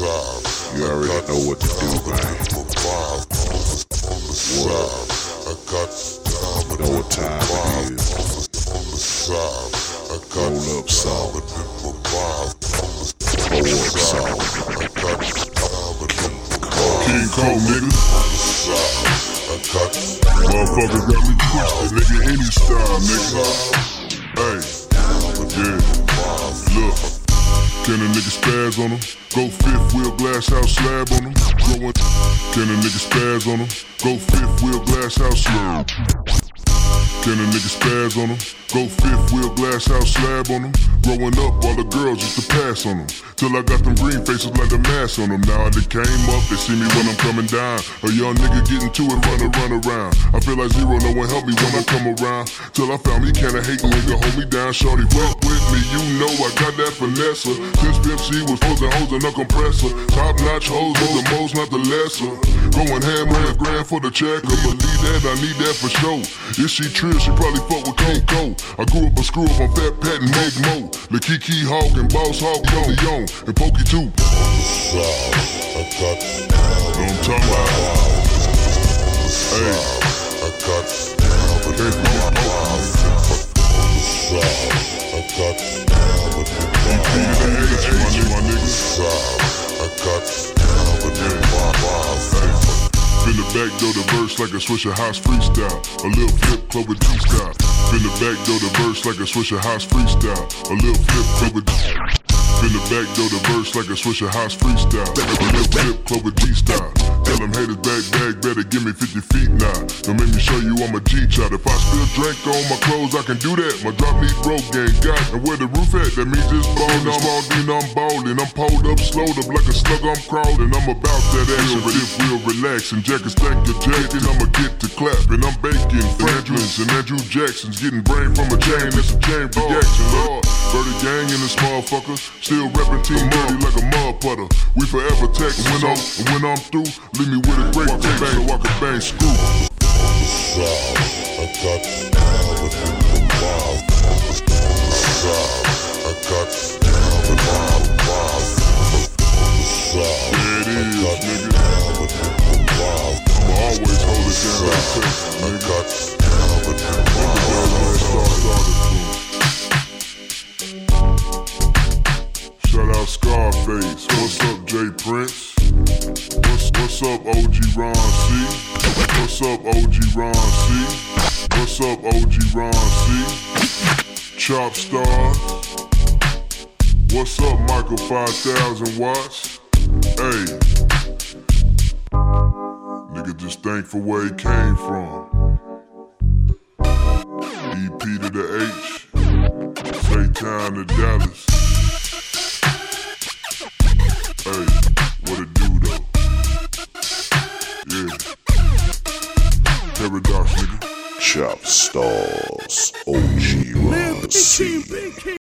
You already know what to do, man. What? You know what time it is. On the side. I got Roll up salt. Roll got me twisted, nigga. Any style, nigga. Hey, can a nigga spaz on him? Go fifth wheel glass house slab on him. Growing. Can a nigga spaz on him? Go fifth wheel glass house slab. Can a nigga spaz on him? Go fifth wheel glass house slab on him. Growing up, all the girls used to pass on him. Till I got them green faces like the mask on them. Now they came up, they see me when I'm coming down. A young nigga getting to it, run run around. I feel like zero, no one help me when I come around. Till I found me, can a hate nigga hold me down. Shorty with me, you know I got that finesse. Since Pimp C was posing hoes in a compressor. Top notch hoes, was the most, not the lesser. Going ham on the grand for the checker. Believe that, I need that for sure. If she trill, she probably fuck with Coco. I grew up a screw up on Fat Pat and Big Moe. The Kiki Hawk and Boss Hawk, Young and Pokey too. Know what back door the verse like a Swishahouse freestyle. A Lil Flip Clover G style. Spin the back door the verse like a Swishahouse freestyle. A Lil Flip Clover G. Spin the back door the verse like a Swishahouse freestyle. A Lil Flip Clover G style. Tell them haters back back better give me 50 feet now. Don't make me show you I'm a G child. If I spill drink on my clothes, I can do that. My drop need broke gang got and where the roof at? That means it's ballin'. I'm ballin', I'm ballin'. I'm pulled up, slowed up like a slug. I'm crawling. I'm about that action. but If we'll relax and jack a stack of jacket, I'ma get to clapping. I'm baking Franklins and Andrew Jackson's getting brain from a chain. It's a chain reaction, Lord. Birdie gang in this motherfucker. Still reppin' team dirty like a mud putter. We forever tech when I'm when I'm through. Me with a great tape so I bang screw. There it is, nigga. I'ma always hold it down. Nigga. Underground star started Shout out Scarface. What's up, J. Prince? Up, OG Ron C? What's up, OG Ron C? What's up, OG Ron C? Chop Stars. What's up, Michael 5000 watts? Hey. Nigga just thankful where he came from. EP to the H. Say time to Dallas. Paradox, nigga. Chop stars. OG Ron C.